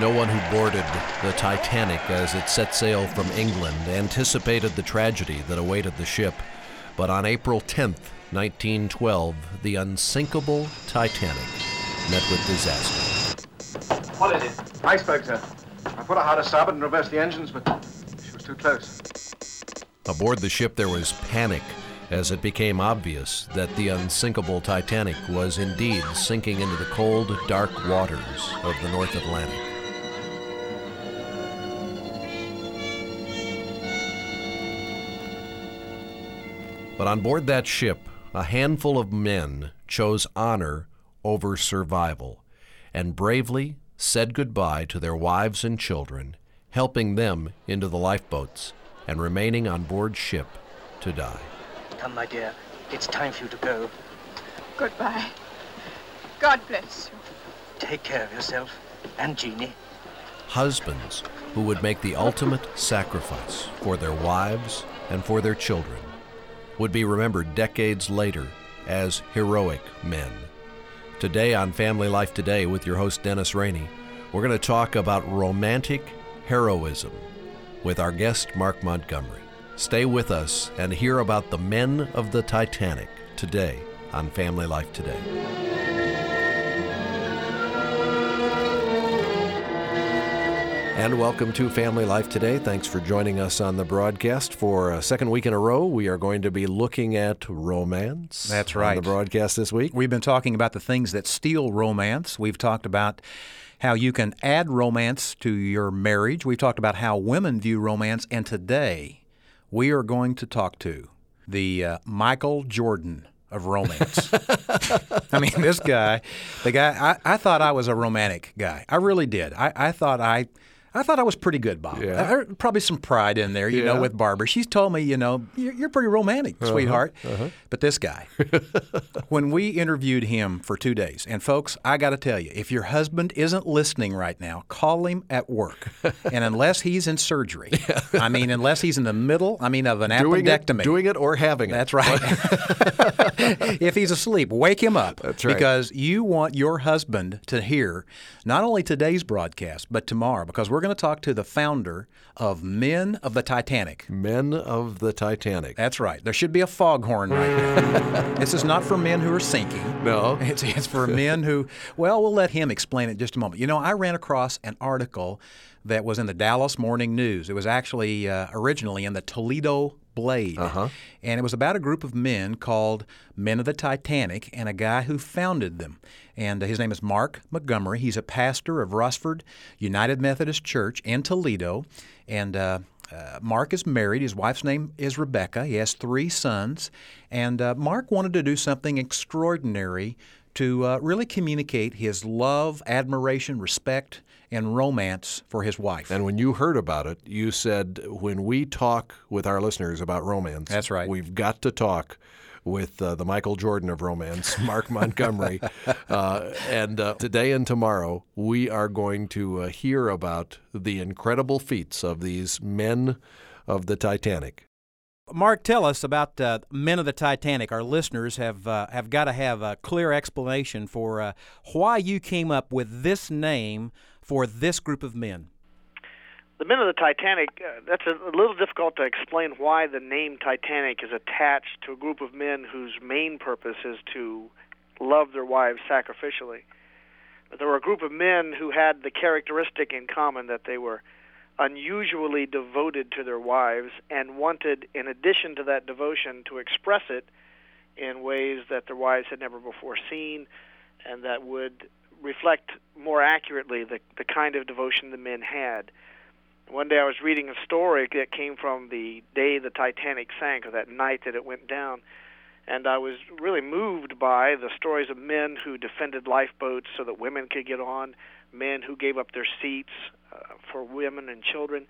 No one who boarded the Titanic as it set sail from England anticipated the tragedy that awaited the ship. But on April 10th, 1912, the unsinkable Titanic met with disaster. What is it? Iceberg, sir. I put a hard starboard and reversed the engines, but she was too close. Aboard the ship, there was panic as it became obvious that the unsinkable Titanic was indeed sinking into the cold, dark waters of the North Atlantic. But on board that ship, a handful of men chose honor over survival and bravely said goodbye to their wives and children, helping them into the lifeboats and remaining on board ship to die. Come, my dear. It's time for you to go. Goodbye. God bless you. Take care of yourself and Jeannie. Husbands who would make the ultimate sacrifice for their wives and for their children would be remembered decades later as heroic men. Today on Family Life Today with your host Dennis Rainey, we're going to talk about romantic heroism with our guest Mark Montgomery. Stay with us and hear about the men of the Titanic today on Family Life Today. And welcome to Family Life Today. Thanks for joining us on the broadcast. For a second week in a row, we are going to be looking at romance. That's On right. the broadcast this week. We've been talking about the things that steal romance. We've talked about how you can add romance to your marriage. We've talked about how women view romance. And today, we are going to talk to the uh, Michael Jordan of romance. I mean, this guy, the guy, I, I thought I was a romantic guy. I really did. I, I thought I. I thought I was pretty good, Bob. Yeah. Uh, Probably some pride in there, you Yeah. know, with Barbara. She's told me, you know, you're, you're pretty romantic, sweetheart. But this guy, when we interviewed him for two days, and folks, I got to tell you, if your husband isn't listening right now, call him at work. and unless he's in surgery, I mean, unless he's in the middle, I mean, of an doing appendectomy. it, doing it or having it. That's right. if he's asleep, wake him up. That's right. Because you want your husband to hear not only today's broadcast, but tomorrow, because we're going to talk to the founder of Men of the Titanic. Men of the Titanic. That's right. There should be a foghorn right now. this is not for men who are sinking. No. It's, it's for men who, well, we'll let him explain it in just a moment. You know, I ran across an article that was in the Dallas Morning News. It was actually uh, originally in the Toledo Blade. Uh-huh. And it was about a group of men called Men of the Titanic and a guy who founded them. And uh, his name is Mark Montgomery. He's a pastor of Rossford United Methodist Church in Toledo. And uh, uh, Mark is married. His wife's name is Rebecca. He has three sons. And uh, Mark wanted to do something extraordinary to uh, really communicate his love, admiration, respect, and romance for his wife. And when you heard about it, you said, when we talk with our listeners about romance, That's right. We've got to talk with uh, the Michael Jordan of romance, Mark Montgomery. uh, and uh, today and tomorrow, we are going to uh, hear about the incredible feats of these men of the Titanic. Mark, tell us about uh, Men of the Titanic. Our listeners have uh, have got to have a clear explanation for uh, why you came up with this name for this group of men. The men of the Titanic, uh, that's a, a little difficult to explain why the name Titanic is attached to a group of men whose main purpose is to love their wives sacrificially. But there were a group of men who had the characteristic in common that they were unusually devoted to their wives and wanted, in addition to that devotion, to express it in ways that their wives had never before seen and that would reflect more accurately the, the kind of devotion the men had. One day I was reading a story that came from the day the Titanic sank, or that night that it went down, and I was really moved by the stories of men who defended lifeboats so that women could get on, men who gave up their seats uh, for women and children,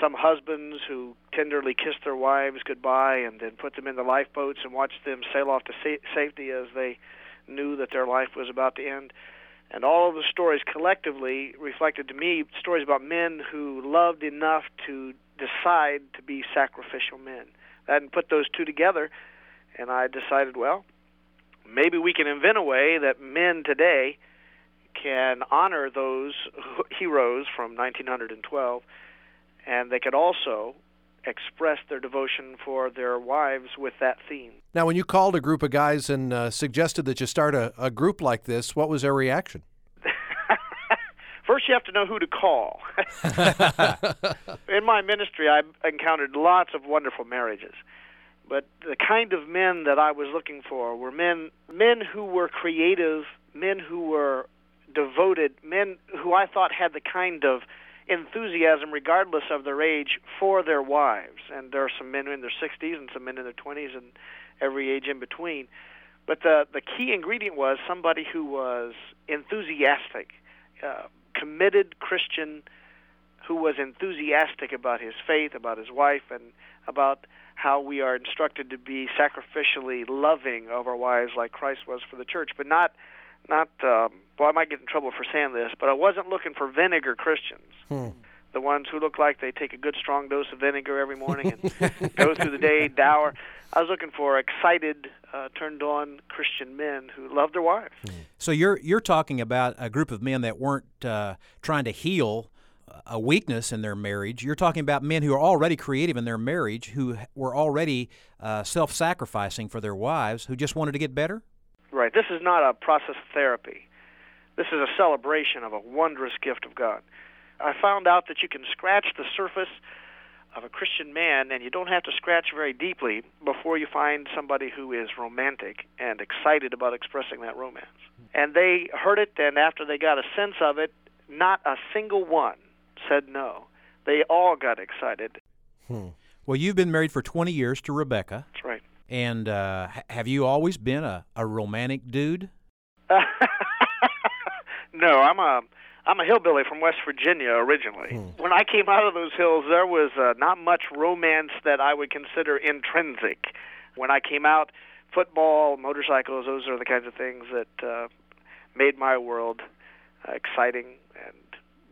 some husbands who tenderly kissed their wives goodbye and then put them in the lifeboats and watched them sail off to sa- safety as they knew that their life was about to end. And all of the stories collectively reflected to me stories about men who loved enough to decide to be sacrificial men. I put those two together, and I decided, well, maybe we can invent a way that men today can honor those heroes from 1912, and they could also express their devotion for their wives with that theme. Now, when you called a group of guys and uh, suggested that you start a, a group like this, what was their reaction? First, you have to know who to call. In my ministry, I encountered lots of wonderful marriages, but the kind of men that I was looking for were men men who were creative, men who were devoted, men who I thought had the kind of enthusiasm, regardless of their age, for their wives. And there are some men in their 60s and some men in their 20s and every age in between. But the the key ingredient was somebody who was enthusiastic, uh, committed Christian, who was enthusiastic about his faith, about his wife, and about how we are instructed to be sacrificially loving of our wives like Christ was for the church, but not not um, well, I might get in trouble for saying this, but I wasn't looking for vinegar Christians. Hmm. The ones who look like they take a good strong dose of vinegar every morning and go through the day dour. I was looking for excited, uh, turned on Christian men who love their wives. So you're you're talking about a group of men that weren't uh, trying to heal a weakness in their marriage. You're talking about men who are already creative in their marriage, who were already uh, self-sacrificing for their wives, who just wanted to get better. Right. This is not a process of therapy. This is a celebration of a wondrous gift of God. I found out that you can scratch the surface of a Christian man, and you don't have to scratch very deeply before you find somebody who is romantic and excited about expressing that romance. And they heard it, and after they got a sense of it, not a single one said no. They all got excited. Hmm. Well, you've been married for 20 years to Rebecca. That's right. And uh, have you always been a, a romantic dude? no, I'm a I'm a hillbilly from West Virginia originally. Hmm. When I came out of those hills, there was uh, not much romance that I would consider intrinsic. When I came out, football, motorcycles, those are the kinds of things that uh, made my world uh, exciting. And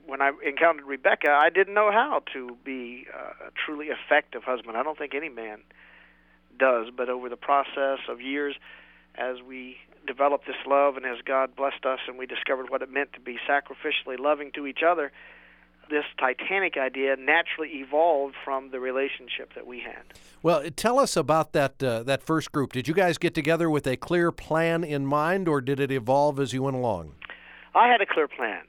when I encountered Rebecca, I didn't know how to be uh, a truly effective husband. I don't think any man does, but over the process of years, as we developed this love and as God blessed us and we discovered what it meant to be sacrificially loving to each other, this Titanic idea naturally evolved from the relationship that we had. Well, tell us about that uh, that first group. Did you guys get together with a clear plan in mind, or did it evolve as you went along? I had a clear plan.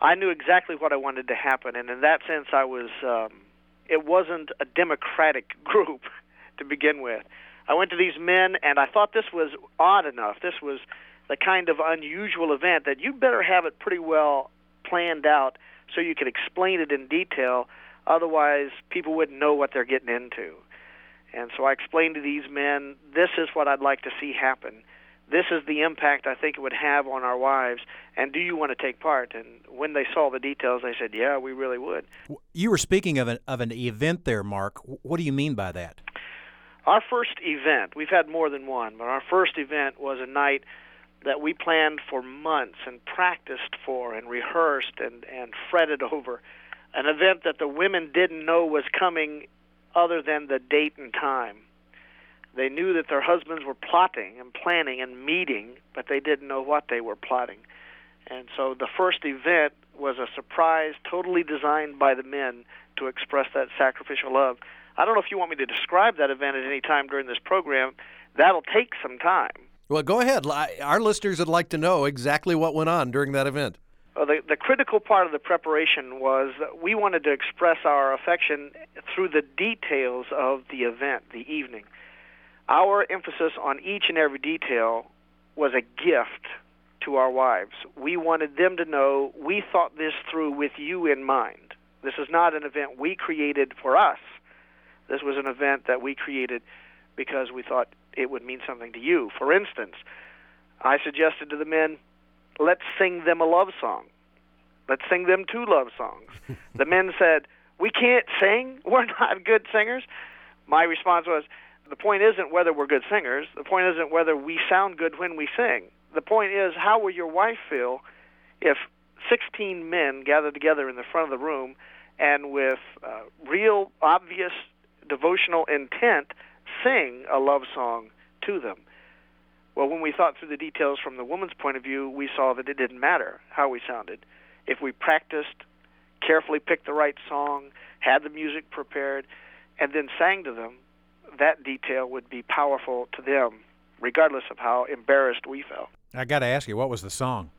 I knew exactly what I wanted to happen, and in that sense, I was. Um, it wasn't a democratic group to begin with. I went to these men, and I thought this was odd enough. This was the kind of unusual event that you'd better have it pretty well planned out so you could explain it in detail. Otherwise, people wouldn't know what they're getting into. And so I explained to these men, this is what I'd like to see happen. This is the impact I think it would have on our wives. And do you want to take part? And when they saw the details, they said, yeah, we really would. You were speaking of an, of an event there, Mark. What do you mean by that? Our first event, we've had more than one, but our first event was a night that we planned for months and practiced for and rehearsed and, and fretted over. An event that the women didn't know was coming other than the date and time. They knew that their husbands were plotting and planning and meeting, but they didn't know what they were plotting. And so the first event was a surprise, totally designed by the men to express that sacrificial love. I don't know if you want me to describe that event at any time during this program. That'll take some time. Well, go ahead. Our listeners would like to know exactly what went on during that event. Well, the, the critical part of the preparation was that we wanted to express our affection through the details of the event, the evening. Our emphasis on each and every detail was a gift to our wives. We wanted them to know we thought this through with you in mind. This is not an event we created for us. This was an event that we created because we thought it would mean something to you. For instance, I suggested to the men, let's sing them a love song. Let's sing them two love songs. the men said, we can't sing. We're not good singers. My response was, the point isn't whether we're good singers. The point isn't whether we sound good when we sing. The point is, how will your wife feel if 16 men gather together in the front of the room and with uh, real, obvious devotional intent sing a love song to them? Well, when we thought through the details from the woman's point of view, we saw that it didn't matter how we sounded. If we practiced, carefully picked the right song, had the music prepared, and then sang to them, that detail would be powerful to them, regardless of how embarrassed we felt. I got to ask you, what was the song?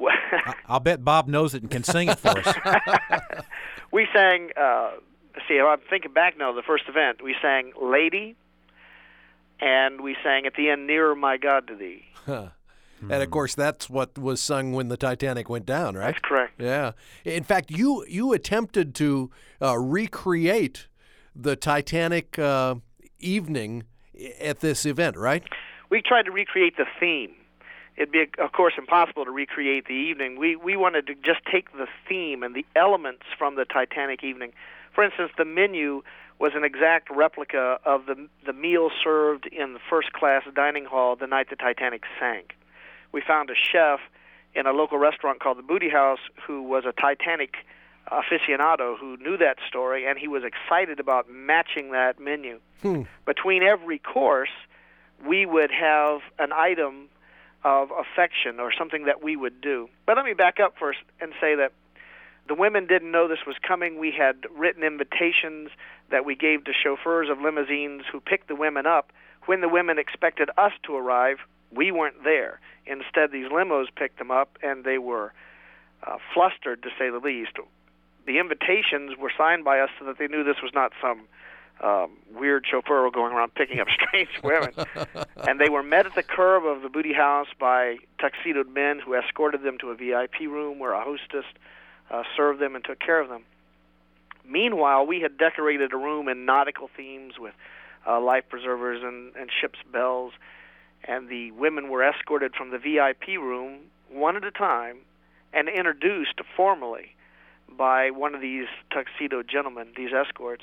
I- I'll bet Bob knows it and can sing it for us. we sang. Uh, see, I'm thinking back now. The first event, we sang "Lady," and we sang at the end "Nearer, My God, to Thee." And of course, that's what was sung when the Titanic went down, right? That's correct. Yeah. In fact, you you attempted to uh, recreate the Titanic uh, evening at this event, right? we tried to recreate the theme. It'd be, of course, impossible to recreate the evening. We we wanted to just take the theme and the elements from the Titanic evening. For instance, the menu was an exact replica of the the meal served in the first class dining hall the night the Titanic sank. We found a chef in a local restaurant called the Booty House who was a Titanic aficionado who knew that story and he was excited about matching that menu. Between every course, we would have an item of affection or something that we would do. But let me back up first and say that the women didn't know this was coming. We had written invitations that we gave to chauffeurs of limousines who picked the women up. When the women expected us to arrive, we weren't there. Instead, these limos picked them up, and they were uh, flustered, to say the least. The invitations were signed by us so that they knew this was not some um, weird chauffeur going around picking up strange women. and they were met at the curb of the booty house by tuxedoed men who escorted them to a VIP room where a hostess uh, served them and took care of them. Meanwhile, we had decorated a room in nautical themes with uh, life preservers and, and ship's bells, and the women were escorted from the VIP room one at a time and introduced formally by one of these tuxedo gentlemen, these escorts,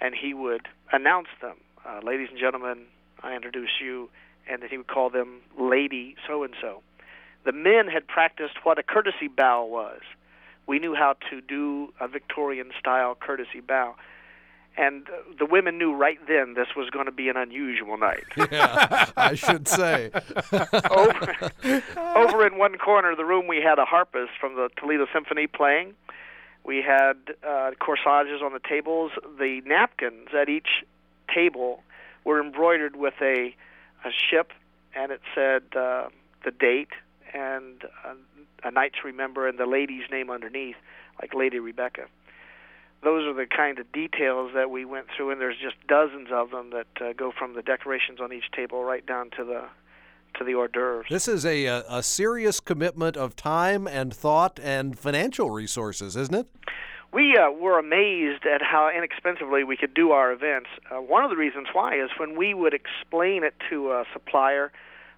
and he would announce them. Uh, Ladies and gentlemen, I introduce you, and then he would call them Lady so and so. The men had practiced what a courtesy bow was. We knew how to do a Victorian style courtesy bow. And uh, the women knew right then this was going to be an unusual night. Yeah, I should say. over, over in one corner of the room, we had a harpist from the Toledo Symphony playing. We had uh, corsages on the tables. The napkins at each table were embroidered with a, a ship, and it said uh, the date and uh, a night to remember, and the lady's name underneath, like Lady Rebecca. Those are the kind of details that we went through, and there's just dozens of them that uh, go from the decorations on each table right down to the to the hors d'oeuvres. This is a, a a serious commitment of time and thought and financial resources, isn't it? we uh, were amazed at how inexpensively we could do our events. Uh, one of the reasons why is when we would explain it to a supplier,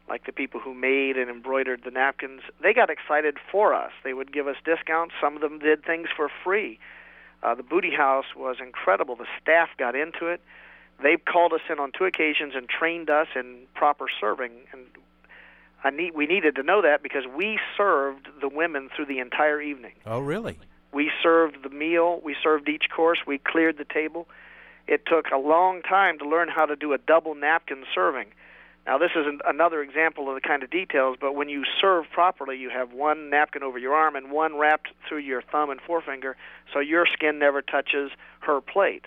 like the people who made and embroidered the napkins, they got excited for us. They would give us discounts. Some of them did things for free. Uh, the Booty House was incredible. The staff got into it. They called us in on two occasions and trained us in proper serving. And I need, we needed to know that because we served the women through the entire evening. Oh, really? We served the meal. We served each course. We cleared the table. It took a long time to learn how to do a double napkin serving. Now, this is an, another example of the kind of details, but when you serve properly, you have one napkin over your arm and one wrapped through your thumb and forefinger so your skin never touches her plate.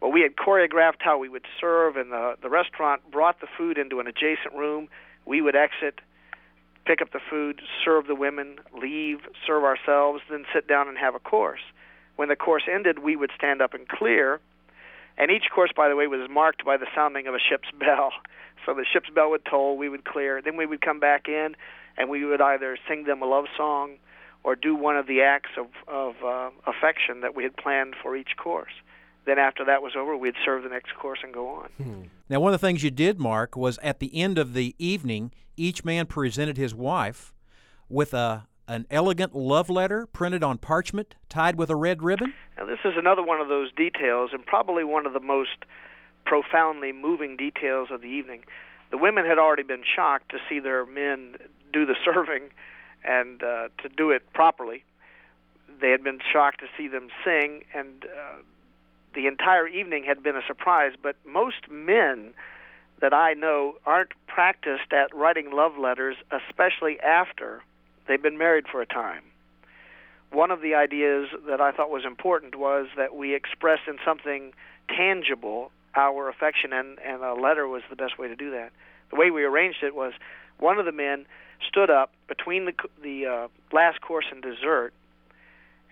Well, we had choreographed how we would serve, and the, the restaurant brought the food into an adjacent room. We would exit, pick up the food, serve the women, leave, serve ourselves, then sit down and have a course. When the course ended, we would stand up and clear. And each course, by the way, was marked by the sounding of a ship's bell. So the ship's bell would toll, we would clear. Then we would come back in, and we would either sing them a love song or do one of the acts of, of uh, affection that we had planned for each course. Then after that was over, we'd serve the next course and go on. Now, one of the things you did, Mark, was at the end of the evening, each man presented his wife with a an elegant love letter printed on parchment, tied with a red ribbon. Now, this is another one of those details, and probably one of the most profoundly moving details of the evening. The women had already been shocked to see their men do the serving and uh, to do it properly. They had been shocked to see them sing, and uh, the entire evening had been a surprise. But most men that I know aren't practiced at writing love letters, especially after they've been married for a time. One of the ideas that I thought was important was that we express in something tangible our affection, and, and a letter was the best way to do that. The way we arranged it was one of the men stood up between the, the uh, last course and dessert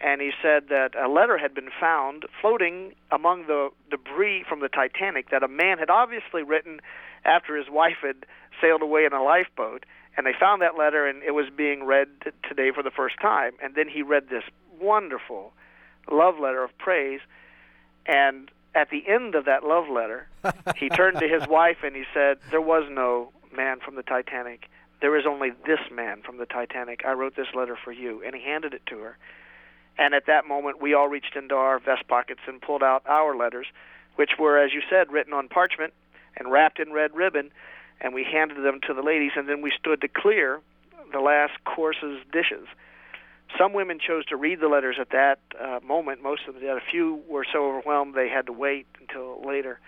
and he said that a letter had been found floating among the debris from the Titanic that a man had obviously written after his wife had sailed away in a lifeboat. And they found that letter, and it was being read t- today for the first time. And then he read this wonderful love letter of praise. And at the end of that love letter, he turned to his wife and he said, There was no man from the Titanic. There is only this man from the Titanic. I wrote this letter for you. And he handed it to her. And at that moment, we all reached into our vest pockets and pulled out our letters, which were, as you said, written on parchment and wrapped in red ribbon, and we handed them to the ladies, and then we stood to clear the last course's dishes. Some women chose to read the letters at that uh, moment. Most of them did. A few were so overwhelmed they had to wait until later.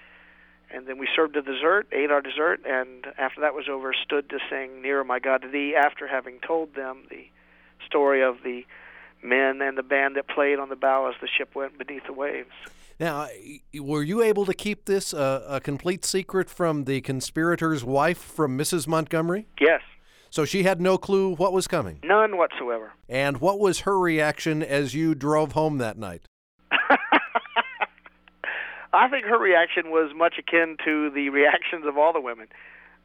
And then we served the dessert, ate our dessert, and after that was over, stood to sing "Nearer, My God, to Thee." After having told them the story of the men and the band that played on the bow as the ship went beneath the waves. Now, were you able to keep this uh, a complete secret from the conspirator's wife, from Mrs. Montgomery? Yes. So she had no clue what was coming? None whatsoever. And what was her reaction as you drove home that night? I think her reaction was much akin to the reactions of all the women.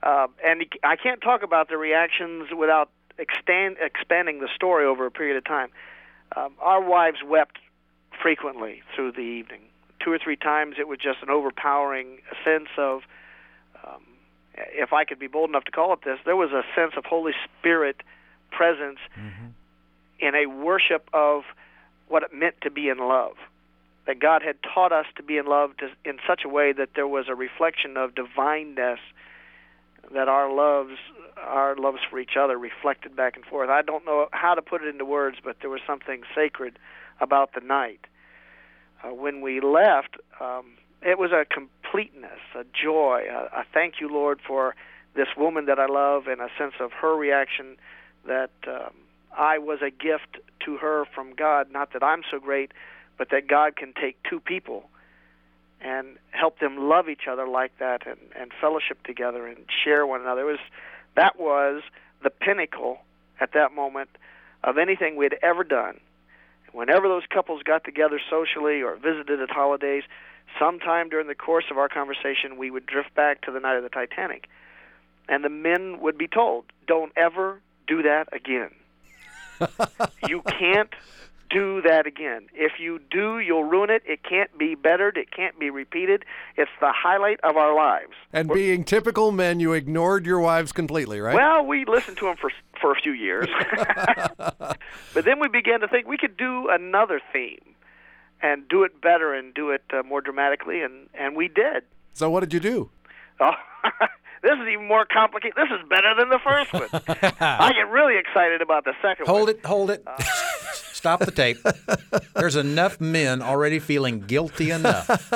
Uh, and I can't talk about the reactions without extend, expanding the story over a period of time um, our wives wept frequently through the evening. Two or three times, it was just an overpowering sense of, um, if I could be bold enough to call it this, there was a sense of Holy Spirit presence mm-hmm. in a worship of what it meant to be in love. That God had taught us to be in love to, in such a way that there was a reflection of divineness that our loves our loves for each other reflected back and forth. I don't know how to put it into words, but there was something sacred about the night. Uh, when we left, um, it was a completeness, a joy, a, a thank you, Lord, for this woman that I love, and a sense of her reaction that um, I was a gift to her from God. Not that I'm so great, but that God can take two people and help them love each other like that and, and fellowship together and share one another. It was that was the pinnacle at that moment of anything we had ever done. Whenever those couples got together socially or visited at holidays, sometime during the course of our conversation, we would drift back to the night of the Titanic. And the men would be told, don't ever do that again. you can't do that again. If you do, you'll ruin it. It can't be bettered. It can't be repeated. It's the highlight of our lives. And We're, being typical men, you ignored your wives completely, right? Well, we listened to them for for a few years, but then we began to think we could do another theme and do it better and do it uh, more dramatically, and and we did. So what did you do? Oh. this is even more complicated. This is better than the first one. I get really excited about the second hold one. Hold it, hold it. Uh, Stop the tape. There's enough men already feeling guilty enough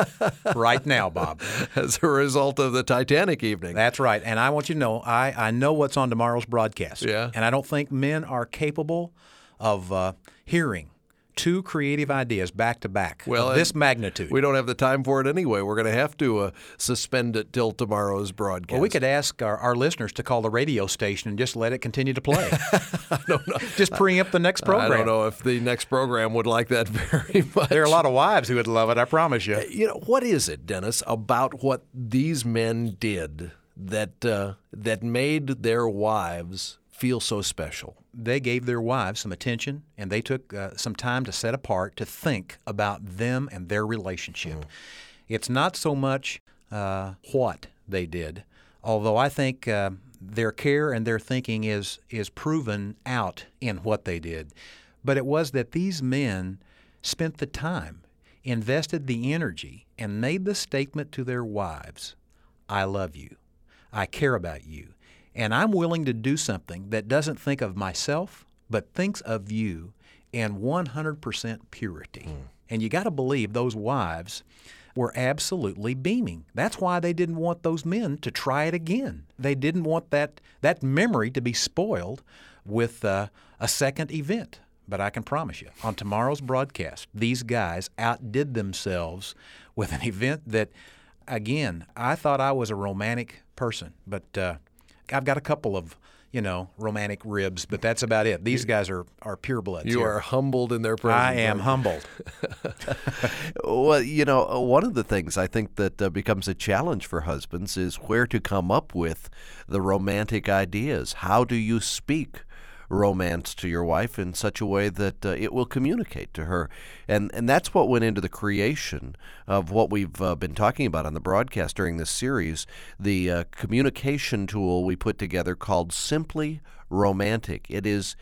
right now, Bob. As a result of the Titanic evening. That's right. And I want you to know, I, I know what's on tomorrow's broadcast. Yeah. And I don't think men are capable of uh, hearing two creative ideas back to back well, this magnitude. We don't have the time for it anyway. We're going to have to uh, suspend it till tomorrow's broadcast. Well, we could ask our, our, listeners to call the radio station and just let it continue to play. I don't know. Just preempt the next program. I don't know if the next program would like that very much. There are a lot of wives who would love it, I promise you. You know, what is it, Dennis, about what these men did that uh, that made their wives feel so special? They gave their wives some attention and they took uh, some time to set apart to think about them and their relationship. Mm. It's not so much uh, what they did, although I think uh, their care and their thinking is is proven out in what they did. But it was that these men spent the time, invested the energy, and made the statement to their wives, I love you. I care about you and I'm willing to do something that doesn't think of myself, but thinks of you in 100% purity. Mm. And you got to believe those wives were absolutely beaming. That's why they didn't want those men to try it again. They didn't want that, that memory to be spoiled with uh, a second event. But I can promise you, on tomorrow's broadcast, these guys outdid themselves with an event that, again, I thought I was a romantic person, but uh, I've got a couple of you know, romantic ribs, but that's about it. These guys are, are purebloods. You here. are humbled in their presence. I am humbled. well, you know, uh, one of the things I think that uh, becomes a challenge for husbands is where to come up with the romantic ideas. How do you speak? Romance to your wife in such a way that uh, it will communicate to her. And, and that's what went into the creation of what we've uh, been talking about on the broadcast during this series the uh, communication tool we put together called Simply Romantic. It is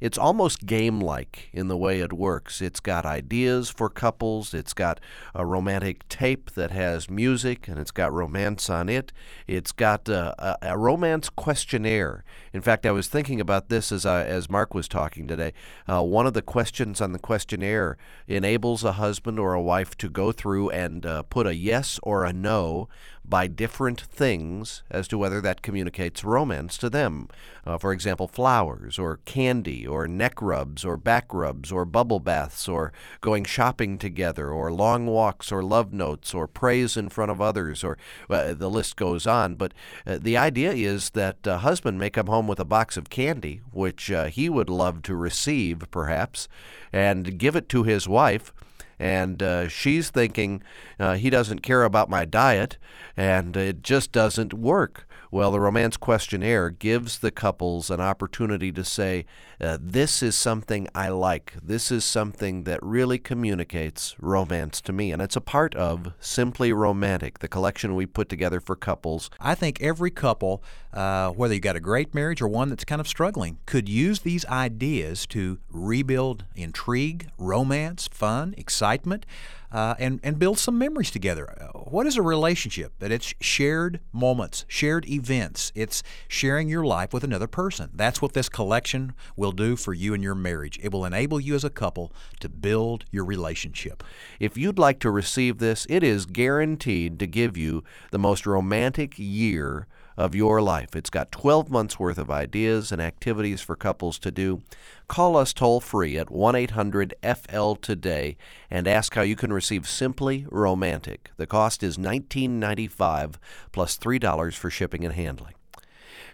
it's almost game like in the way it works. It's got ideas for couples, it's got a romantic tape that has music, and it's got romance on it. It's got a, a, a romance questionnaire. In fact, I was thinking about this as, I, as Mark was talking today. Uh, one of the questions on the questionnaire enables a husband or a wife to go through and uh, put a yes or a no by different things as to whether that communicates romance to them. Uh, for example, flowers or candy or neck rubs or back rubs or bubble baths or going shopping together or long walks or love notes or praise in front of others or uh, the list goes on. But uh, the idea is that a husband may come home with a box of candy, which uh, he would love to receive perhaps, and give it to his wife and uh, she's thinking uh, he doesn't care about my diet, and it just doesn't work. Well, the romance questionnaire gives the couples an opportunity to say, uh, This is something I like. This is something that really communicates romance to me. And it's a part of Simply Romantic, the collection we put together for couples. I think every couple, uh, whether you've got a great marriage or one that's kind of struggling, could use these ideas to rebuild intrigue, romance, fun, excitement uh, and, and build some memories together. Uh, what is a relationship? That it's shared moments, shared events. It's sharing your life with another person. That's what this collection will do for you and your marriage. It will enable you as a couple to build your relationship. If you'd like to receive this, it is guaranteed to give you the most romantic year of your life. It's got 12 months worth of ideas and activities for couples to do. Call us toll free at 1 800 FL today and ask how you can receive Simply Romantic. The cost is $19.95 plus $3 for shipping and handling.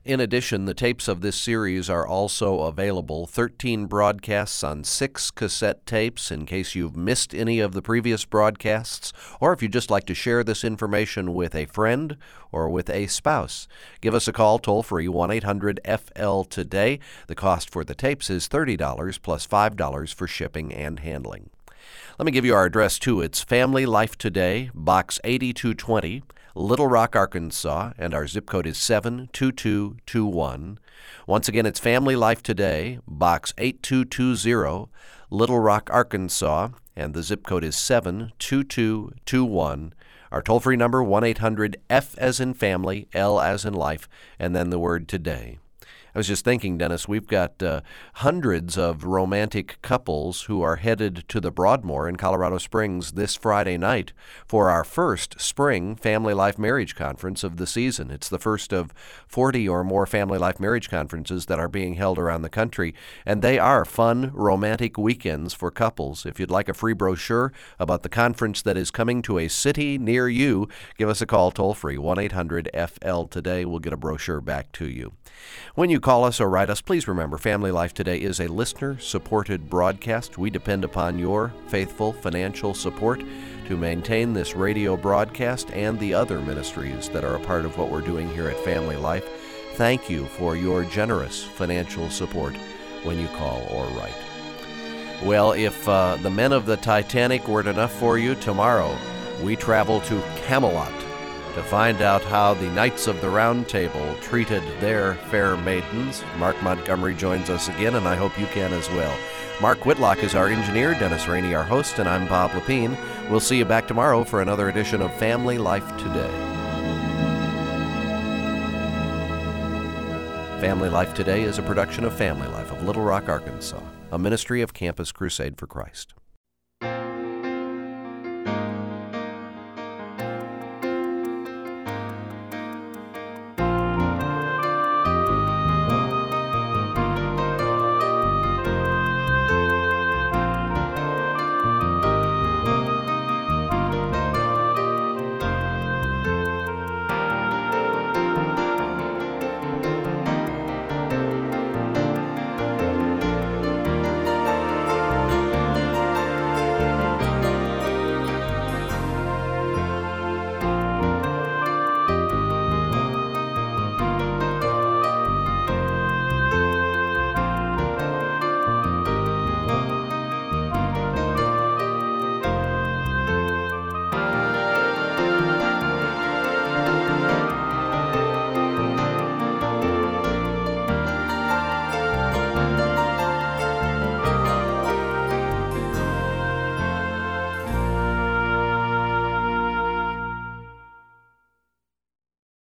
In addition, the tapes of this series are also available 13 broadcasts on six cassette tapes in case you've missed any of the previous broadcasts, or if you'd just like to share this information with a friend or with a spouse. Give us a call toll free 1 800 FL today. The cost for the tapes is $30 plus $5 for shipping and handling. Let me give you our address too. It's Family Life Today, Box 8220. Little Rock, Arkansas, and our zip code is 72221. Once again, it's Family Life Today, Box 8220, Little Rock, Arkansas, and the zip code is 72221. Our toll free number 1 800 F as in family, L as in life, and then the word today. I was just thinking, Dennis, we've got uh, hundreds of romantic couples who are headed to the Broadmoor in Colorado Springs this Friday night for our first spring Family Life Marriage Conference of the season. It's the first of 40 or more Family Life Marriage Conferences that are being held around the country, and they are fun, romantic weekends for couples. If you'd like a free brochure about the conference that is coming to a city near you, give us a call toll free 1 800 FL today. We'll get a brochure back to you. When you call us or write us, please remember Family Life Today is a listener supported broadcast. We depend upon your faithful financial support to maintain this radio broadcast and the other ministries that are a part of what we're doing here at Family Life. Thank you for your generous financial support when you call or write. Well, if uh, the men of the Titanic weren't enough for you, tomorrow we travel to Camelot to find out how the Knights of the Round Table treated their fair maidens. Mark Montgomery joins us again, and I hope you can as well. Mark Whitlock is our engineer, Dennis Rainey our host, and I'm Bob Lepine. We'll see you back tomorrow for another edition of Family Life Today. Family Life Today is a production of Family Life of Little Rock, Arkansas, a ministry of Campus Crusade for Christ.